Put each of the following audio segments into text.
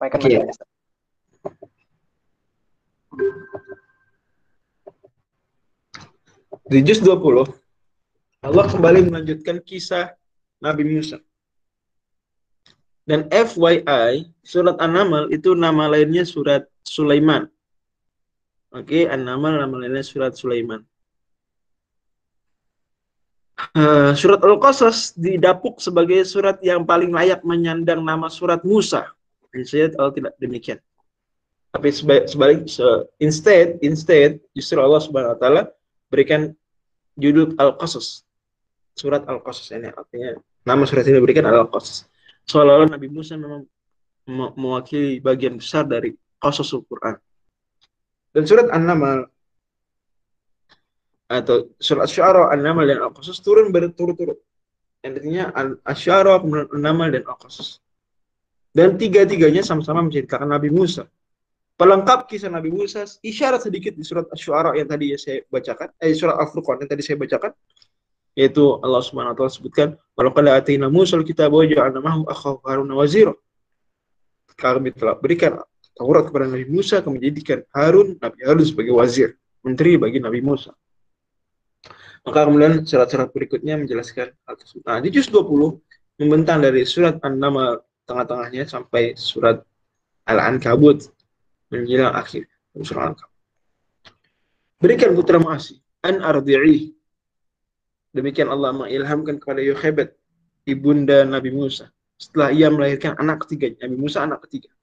Oke. okay. Di juz 20, Allah kembali melanjutkan kisah Nabi Musa. Dan FYI, surat An-Naml itu nama lainnya surat Sulaiman. Oke, An-Naml nama lainnya surat Sulaiman. Uh, surat Al-Qasas didapuk sebagai surat yang paling layak menyandang nama surat Musa. Instead, Allah tidak demikian. Tapi sebalik, so, instead, instead, justru Allah Subhanahu Wa Taala berikan judul Al-Qasas. Surat Al-Qasas ini artinya nama surat ini diberikan Al-Qasas. Seolah-olah Nabi Musa memang mewakili bagian besar dari qasas Al-Quran. Dan surat An-Naml atau surat Syu'ara, An-Naml dan Al-Qasas turun berturut-turut. Artinya Al-Syu'ara, kemudian An-Naml dan Al-Qasas. Dan tiga-tiganya sama-sama menceritakan Nabi Musa. Pelengkap kisah Nabi Musa, isyarat sedikit di surat Asy-Syu'ara yang tadi saya bacakan, eh surat Al-Furqan yang tadi saya bacakan, yaitu Allah Subhanahu wa taala sebutkan, "Walau qala atina Musa al-kitaba wa ja'alna ma'ahu akhahu Harun wazira." Kami telah berikan Taurat kepada Nabi Musa, kami menjadikan Harun, Nabi Harun sebagai wazir, menteri bagi Nabi Musa. Maka kemudian surat-surat berikutnya menjelaskan tersebut. Nah, di juz 20 membentang dari surat An-Naml tengah-tengahnya sampai surat Al-Ankabut menjelang akhir surah Al-Ankabut. Berikan putra masih an ardi'i. Demikian Allah mengilhamkan kepada Yochebed, ibunda Nabi Musa. Setelah ia melahirkan anak ketiga, Nabi Musa anak ketiga.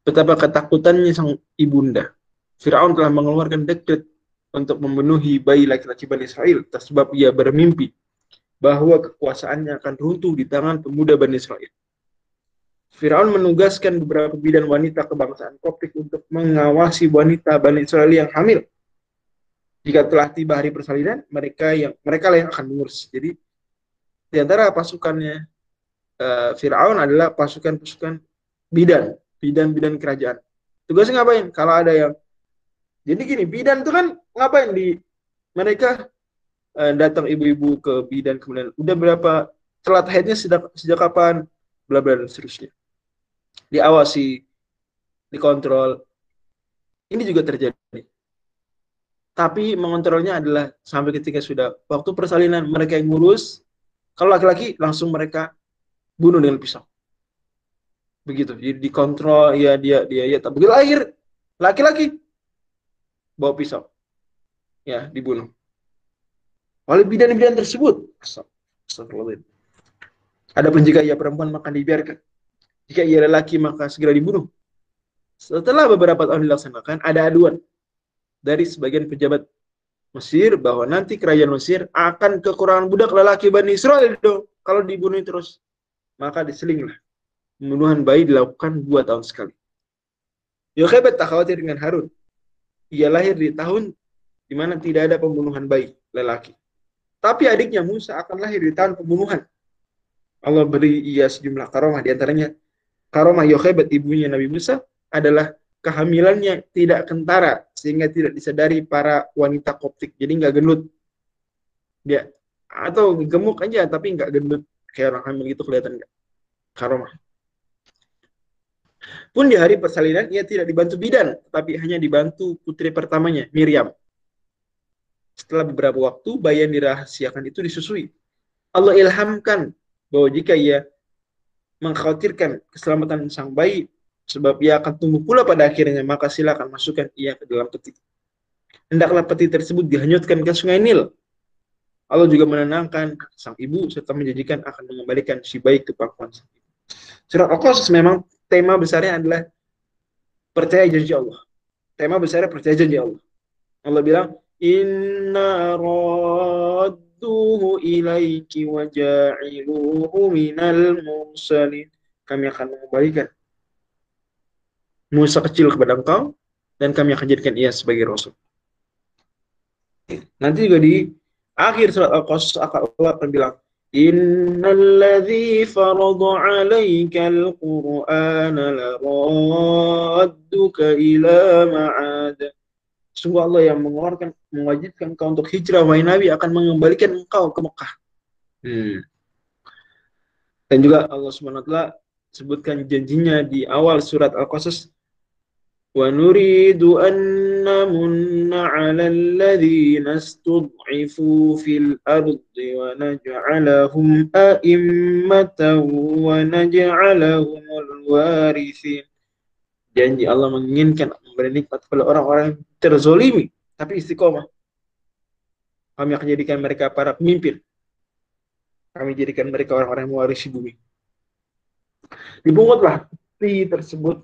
Betapa ketakutannya sang ibunda. Fir'aun telah mengeluarkan dekret untuk memenuhi bayi laki-laki Bani Israel, sebab ia bermimpi bahwa kekuasaannya akan runtuh di tangan pemuda Bani Israel. Firaun menugaskan beberapa bidan wanita kebangsaan Koptik untuk mengawasi wanita Bani Israel yang hamil. Jika telah tiba hari persalinan, mereka yang mereka yang akan mengurus. Jadi di antara pasukannya uh, Firaun adalah pasukan-pasukan bidan, bidan-bidan kerajaan. Tugasnya ngapain? Kalau ada yang jadi gini, bidan itu kan ngapain di mereka uh, datang ibu-ibu ke bidan kemudian udah berapa telat haidnya sejak sejak kapan bla bla dan seterusnya diawasi, dikontrol. Ini juga terjadi. Tapi mengontrolnya adalah sampai ketika sudah waktu persalinan mereka yang ngurus, kalau laki-laki langsung mereka bunuh dengan pisau. Begitu. Jadi dikontrol, ya dia dia ya tak begitu lahir laki-laki bawa pisau. Ya, dibunuh. Oleh bidan-bidan tersebut. Astagfirullahaladzim. Adapun jika ia perempuan maka dibiarkan. Jika ia lelaki maka segera dibunuh. Setelah beberapa tahun dilaksanakan, ada aduan dari sebagian pejabat Mesir bahwa nanti kerajaan Mesir akan kekurangan budak lelaki Bani Israel dong. Kalau dibunuh terus, maka diselinglah. Pembunuhan bayi dilakukan dua tahun sekali. Yochebed tak khawatir dengan Harun. Ia lahir di tahun di mana tidak ada pembunuhan bayi lelaki. Tapi adiknya Musa akan lahir di tahun pembunuhan. Allah beri ia sejumlah karomah di antaranya karomah Yochebed ibunya Nabi Musa adalah kehamilannya tidak kentara sehingga tidak disadari para wanita koptik. Jadi nggak gendut. Dia atau gemuk aja tapi nggak gendut. Kayak orang hamil gitu kelihatan nggak? Karomah pun di hari persalinan ia tidak dibantu bidan tapi hanya dibantu putri pertamanya Miriam. Setelah beberapa waktu bayi yang dirahasiakan itu disusui. Allah ilhamkan bahwa jika ia mengkhawatirkan keselamatan sang bayi sebab ia akan tumbuh pula pada akhirnya maka silakan masukkan ia ke dalam peti. Hendaklah peti tersebut dihanyutkan ke sungai Nil. Allah juga menenangkan sang ibu serta menjanjikan akan mengembalikan si bayi ke pangkuan sang ibu. Surat Al-Qasas memang tema besarnya adalah percaya janji Allah. Tema besarnya percaya janji Allah. Allah bilang inna radduhu ilaiki wa ja'iluhu minal mursalin kami akan mengembalikan Musa kecil kepada engkau dan kami akan jadikan ia sebagai rasul. Nanti juga di akhir surat Al-Qasas Allah akan bilang Innalladzi farada 'alaika al-Qur'ana laradduka ila ma'ad. Sungguh Allah yang mengeluarkan mewajibkan engkau untuk hijrah wahai Nabi akan mengembalikan engkau ke Mekah. Hmm. Dan juga Allah Subhanahu wa taala sebutkan janjinya di awal surat Al-Qasas ونريد أن نمن على الذين استضعفوا في الأرض ونجعلهم أئمة ونجعلهم الوارثين janji Allah menginginkan memberi nikmat kepada orang-orang yang terzolimi tapi istiqomah kami akan jadikan mereka para pemimpin kami jadikan mereka orang-orang yang mewarisi bumi dibungutlah peti tersebut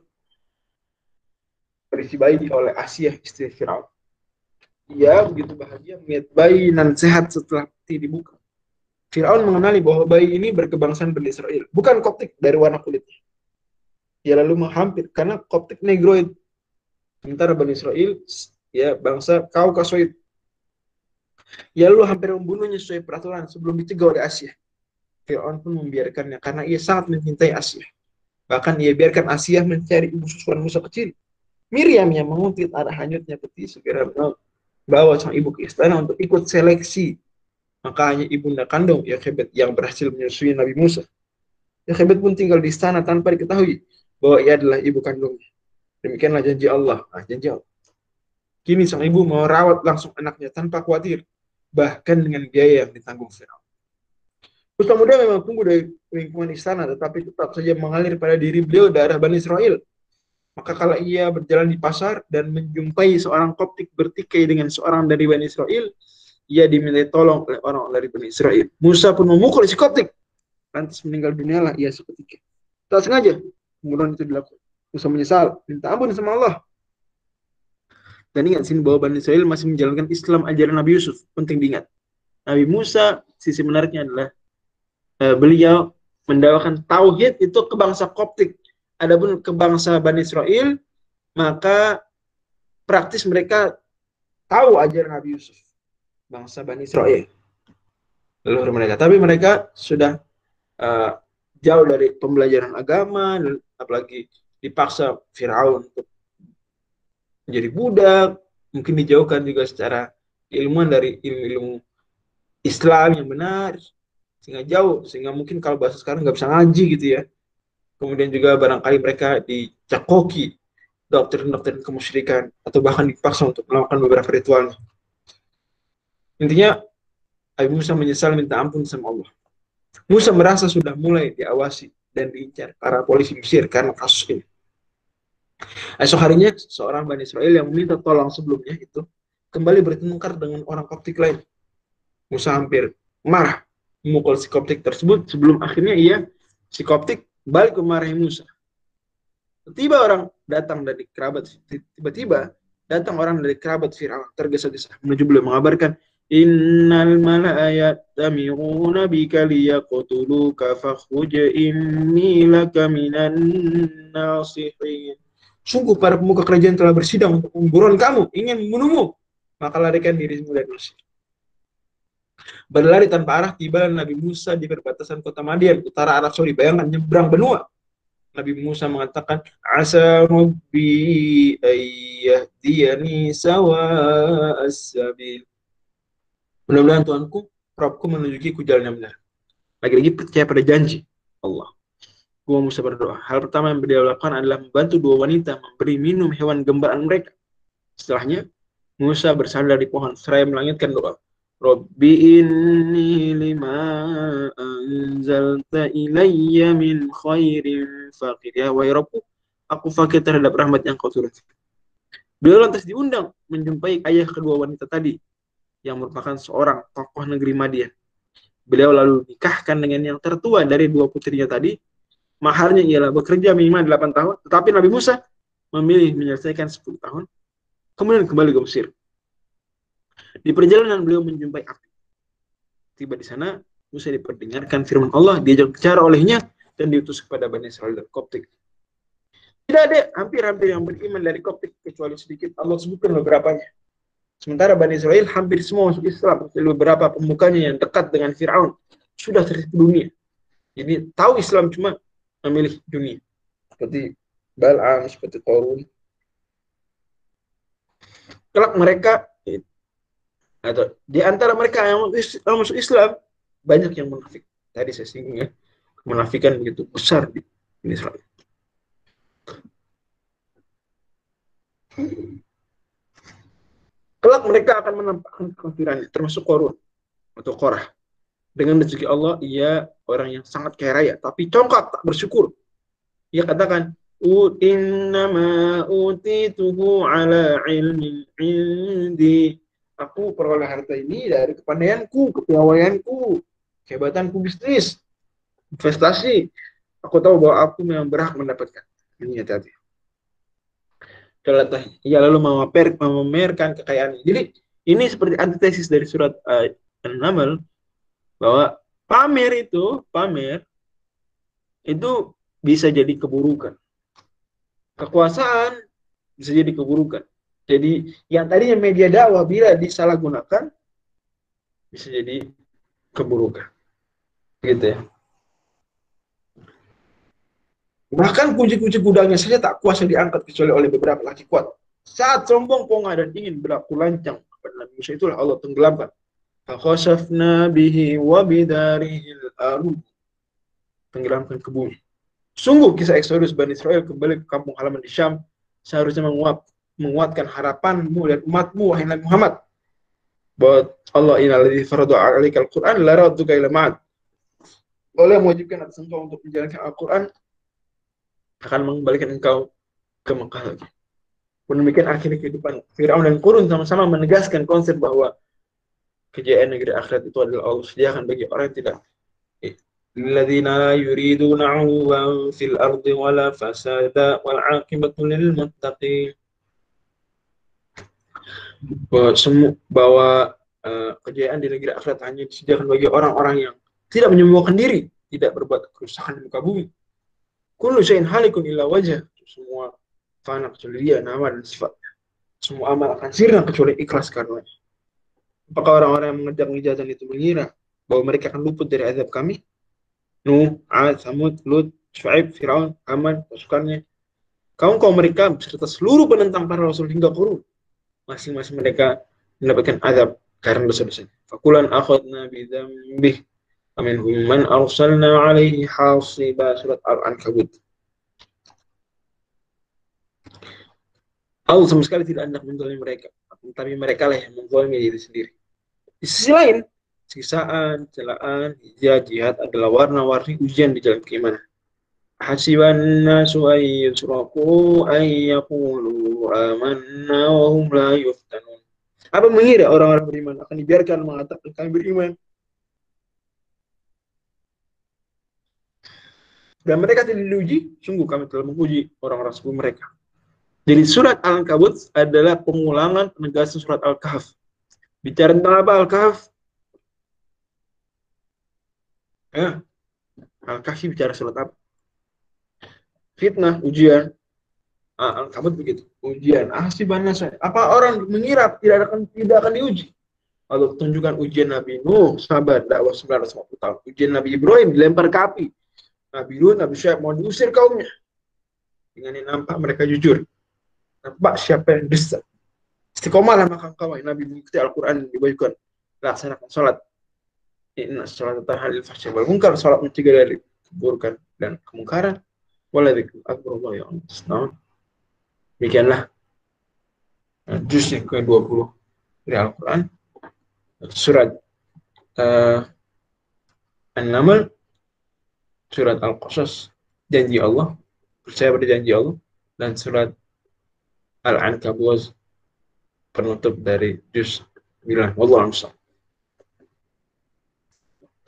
berisi bayi oleh Asia istri Firaun. Ia begitu bahagia melihat bayi nan sehat setelah peti dibuka. Firaun mengenali bahwa bayi ini berkebangsaan Bani Israel, bukan Koptik dari warna kulitnya. Ia lalu menghampir karena Koptik negroid. Sementara Bani Israel ya bangsa Kaukasoid. Ia lalu hampir membunuhnya sesuai peraturan sebelum dicegah oleh Asia. Firaun pun membiarkannya karena ia sangat mencintai Asia. Bahkan ia biarkan Asia mencari ibu susuan Musa kecil Miriam yang menguntit arah hanyutnya peti segera bawa sang ibu ke istana untuk ikut seleksi. Maka hanya ibunda kandung Yochebed yang berhasil menyusui Nabi Musa. Yochebed pun tinggal di istana tanpa diketahui bahwa ia adalah ibu kandungnya. Demikianlah janji Allah. Nah, janji Allah. Kini sang ibu merawat langsung anaknya tanpa khawatir, bahkan dengan biaya yang ditanggung Firaun. Muda memang tumbuh dari lingkungan istana, tetapi tetap saja mengalir pada diri beliau darah Bani Israel maka kalau ia berjalan di pasar dan menjumpai seorang koptik bertikai dengan seorang dari Bani Israel, ia diminta tolong oleh orang dari Bani Israel. Musa pun memukul si koptik. Lantas meninggal dunia lah ia seketika. Tak sengaja, kemudian itu dilakukan. Musa menyesal, minta ampun sama Allah. Dan ingat sini bahwa Bani Israel masih menjalankan Islam ajaran Nabi Yusuf. Penting diingat. Nabi Musa, sisi menariknya adalah uh, beliau mendakwakan tauhid itu ke bangsa Koptik Adapun ke bangsa Bani Israel, maka praktis mereka tahu ajaran Nabi Yusuf. Bangsa Bani Israel. Leluhur mereka. Tapi mereka sudah uh, jauh dari pembelajaran agama, apalagi dipaksa Firaun untuk menjadi budak, mungkin dijauhkan juga secara ilmuwan dari ilmu-ilmu Islam yang benar, sehingga jauh, sehingga mungkin kalau bahasa sekarang nggak bisa ngaji gitu ya kemudian juga barangkali mereka dicakoki doktrin-doktrin kemusyrikan atau bahkan dipaksa untuk melakukan beberapa ritualnya. Intinya, Abu Musa menyesal minta ampun sama Allah. Musa merasa sudah mulai diawasi dan diincar para polisi Mesir karena kasus ini. Esok harinya, seorang Bani Israel yang meminta tolong sebelumnya itu kembali bertengkar dengan orang Koptik lain. Musa hampir marah memukul si Koptik tersebut sebelum akhirnya ia si Koptik balik memarahi Musa. Tiba orang datang dari kerabat, tiba-tiba datang orang dari kerabat Fir'aun tergesa-gesa menuju beliau mengabarkan Innal mala'ayat tami'una bika liyaqtuluka fakhruj inni laka minan nasihin. Sungguh para pemuka kerajaan telah bersidang untuk memburuan kamu, ingin membunuhmu. Maka larikan dirimu dari Mesir. Berlari tanpa arah tiba Nabi Musa di perbatasan kota Madian, utara Arab Saudi. Bayangkan nyebrang benua. Nabi Musa mengatakan, Asa Rabbi ayyahdiyani sawa as-sabil. Mudah-mudahan Tuhanku, Rabbku menunjukiku jalan yang benar. Lagi-lagi percaya pada janji Allah. Gua Musa berdoa. Hal pertama yang beliau lakukan adalah membantu dua wanita memberi minum hewan gembaan mereka. Setelahnya, Musa bersandar di pohon seraya melangitkan doa. Rabbi inni lima anzalta ilayya min khairin faqir. Ya wahai Rabbu, aku fakir terhadap rahmat yang kau turunkan. Beliau lantas diundang menjumpai ayah kedua wanita tadi yang merupakan seorang tokoh negeri Madian. Beliau lalu nikahkan dengan yang tertua dari dua putrinya tadi. Maharnya ialah bekerja minimal 8 tahun, tetapi Nabi Musa memilih menyelesaikan 10 tahun, kemudian kembali ke Mesir. Di perjalanan beliau menjumpai api. Tiba di sana, Musa diperdengarkan firman Allah, diajak bicara olehnya, dan diutus kepada Bani Israel dan Koptik. Tidak ada hampir-hampir yang beriman dari Koptik, kecuali sedikit. Allah sebutkan beberapanya. Sementara Bani Israel hampir semua masuk Islam. Beberapa pemukanya yang dekat dengan Fir'aun sudah terhadap dunia. Jadi tahu Islam cuma memilih dunia. Seperti Bal'am, seperti Korun. Kelak mereka atau di antara mereka yang masuk Islam banyak yang munafik. Tadi saya singgung ya, menafikan begitu besar di, surat. Kelak mereka akan menampakkan kekafirannya, termasuk korun atau korah. Dengan rezeki Allah, ia orang yang sangat kaya raya, tapi congkak tak bersyukur. Ia katakan, innama utituhu ala ilmin indi. Aku peroleh harta ini dari kepandaianku, kepiawaianku, kehebatanku bisnis, investasi. Aku tahu bahwa aku memang berhak mendapatkan. Ini hati-hati. Ia lalu memamer, memamerkan kekayaan. Jadi ini seperti antitesis dari surat uh, An-Naml bahwa pamer itu, pamer itu bisa jadi keburukan. Kekuasaan bisa jadi keburukan. Jadi yang tadinya media dakwah bila disalahgunakan bisa jadi keburukan. Gitu ya. Bahkan kunci-kunci gudangnya saja tak kuasa diangkat kecuali oleh beberapa laki kuat. Saat sombong, pongah dan ingin berlaku lancang kepada Nabi itulah Allah tenggelamkan. Fakhasafna bihi wa bidarihil aru. Tenggelamkan ke bumi. Sungguh kisah Exodus Bani Israel kembali ke kampung halaman di Syam seharusnya menguat, menguatkan harapanmu dan umatmu wahai Nabi Muhammad. Bahwa Allah inaladhi faradu alaikal Quran la radduka ila ma'ad. Allah mewajibkan atas engkau untuk menjalankan Al-Quran akan mengembalikan engkau ke Mekah lagi. Pun demikian akhirnya kehidupan Fir'aun dan Qurun sama-sama menegaskan konsep bahwa kejayaan negeri akhirat itu adalah Allah sediakan bagi orang yang tidak الذين لا يريدون علوا في الأرض ولا فسادا والعاقبة للمتقين bahwa semua bahwa uh, kejayaan di negeri akhirat hanya disediakan bagi orang-orang yang tidak menyembuhkan diri, tidak berbuat kerusakan di muka bumi, Kullu syai'in halikun illa wajah. Semua fana kecuali dia, nama dan sifat. Semua amal akan sirna kecuali ikhlas karena Apakah orang-orang yang mengejar ngejatan itu mengira bahwa mereka akan luput dari azab kami? Nuh, Ad, Samud, Lut, Shu'aib, Fir'aun, Aman, pasukannya. Kaum kaum mereka beserta seluruh penentang para rasul hingga kurun. Masing-masing mereka mendapatkan azab karena dosa-dosa. Fakulan akhadna bidambih Aminhum man arsalna alaihi hasiba surat Al-Ankabut. Allah sama sekali tidak hendak menzalimi mereka, tapi mereka lah yang menzalimi diri sendiri. Di sisi lain, sisaan, celaan, hijab, jihad adalah warna-warni ujian di jalan keimanan. Hasiban nasu ay yusraku ay yaqulu amanna wa hum la yuftanun. Apa mengira orang-orang beriman akan dibiarkan mengatakan kami beriman dan mereka tidak diuji, sungguh kami telah menguji orang-orang sebelum mereka. Jadi surat Al-Ankabut adalah pengulangan penegasan surat Al-Kahf. Bicara tentang apa Al-Kahf? Ya. Al-Kahf bicara surat apa? Fitnah, ujian. Ah, Al-Kabut begitu. Ujian. Ah, si. Apa orang mengira tidak akan tidak akan diuji? Lalu tunjukkan ujian Nabi Nuh, sahabat dakwah 950 tahun. Ujian Nabi Ibrahim dilempar ke api. Nabi Lut, Nabi Syuaib mau diusir kaumnya. Dengan yang nampak mereka jujur. Nampak siapa yang dusta. Istiqomahlah maka engkau Nabi mengikuti Al-Quran dibajukan. Laksanakan sholat. Inna sholat tahalil fahsyah wal munkar. Sholat mencegah dari keburukan dan kemungkaran. Waladikul akbar ya Allah. Demikianlah juz yang ke-20 dari Al-Quran. Surat uh, An-Naml surat Al-Qasas janji Allah percaya pada janji Allah dan surat Al-Ankabut penutup dari juz 9 wallahu a'lam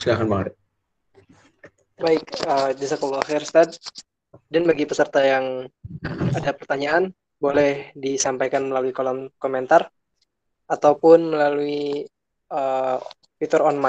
silakan Bang Baik, uh, jazakallah khair Ustaz. Dan bagi peserta yang ada pertanyaan, boleh disampaikan melalui kolom komentar ataupun melalui uh, fitur on mic.